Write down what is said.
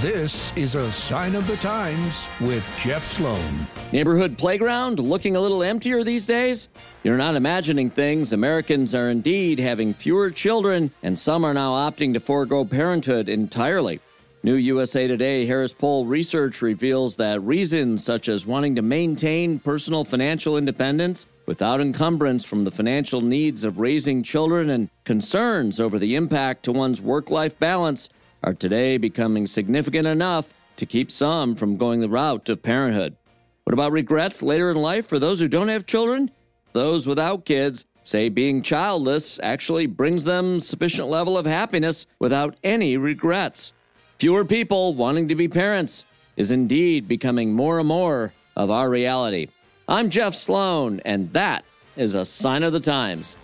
This is a sign of the times with Jeff Sloan. Neighborhood playground looking a little emptier these days? You're not imagining things. Americans are indeed having fewer children, and some are now opting to forego parenthood entirely. New USA Today Harris Poll research reveals that reasons such as wanting to maintain personal financial independence without encumbrance from the financial needs of raising children and concerns over the impact to one's work life balance are today becoming significant enough to keep some from going the route of parenthood. What about regrets later in life for those who don't have children? Those without kids say being childless actually brings them sufficient level of happiness without any regrets. Fewer people wanting to be parents is indeed becoming more and more of our reality. I'm Jeff Sloan, and that is a sign of the times.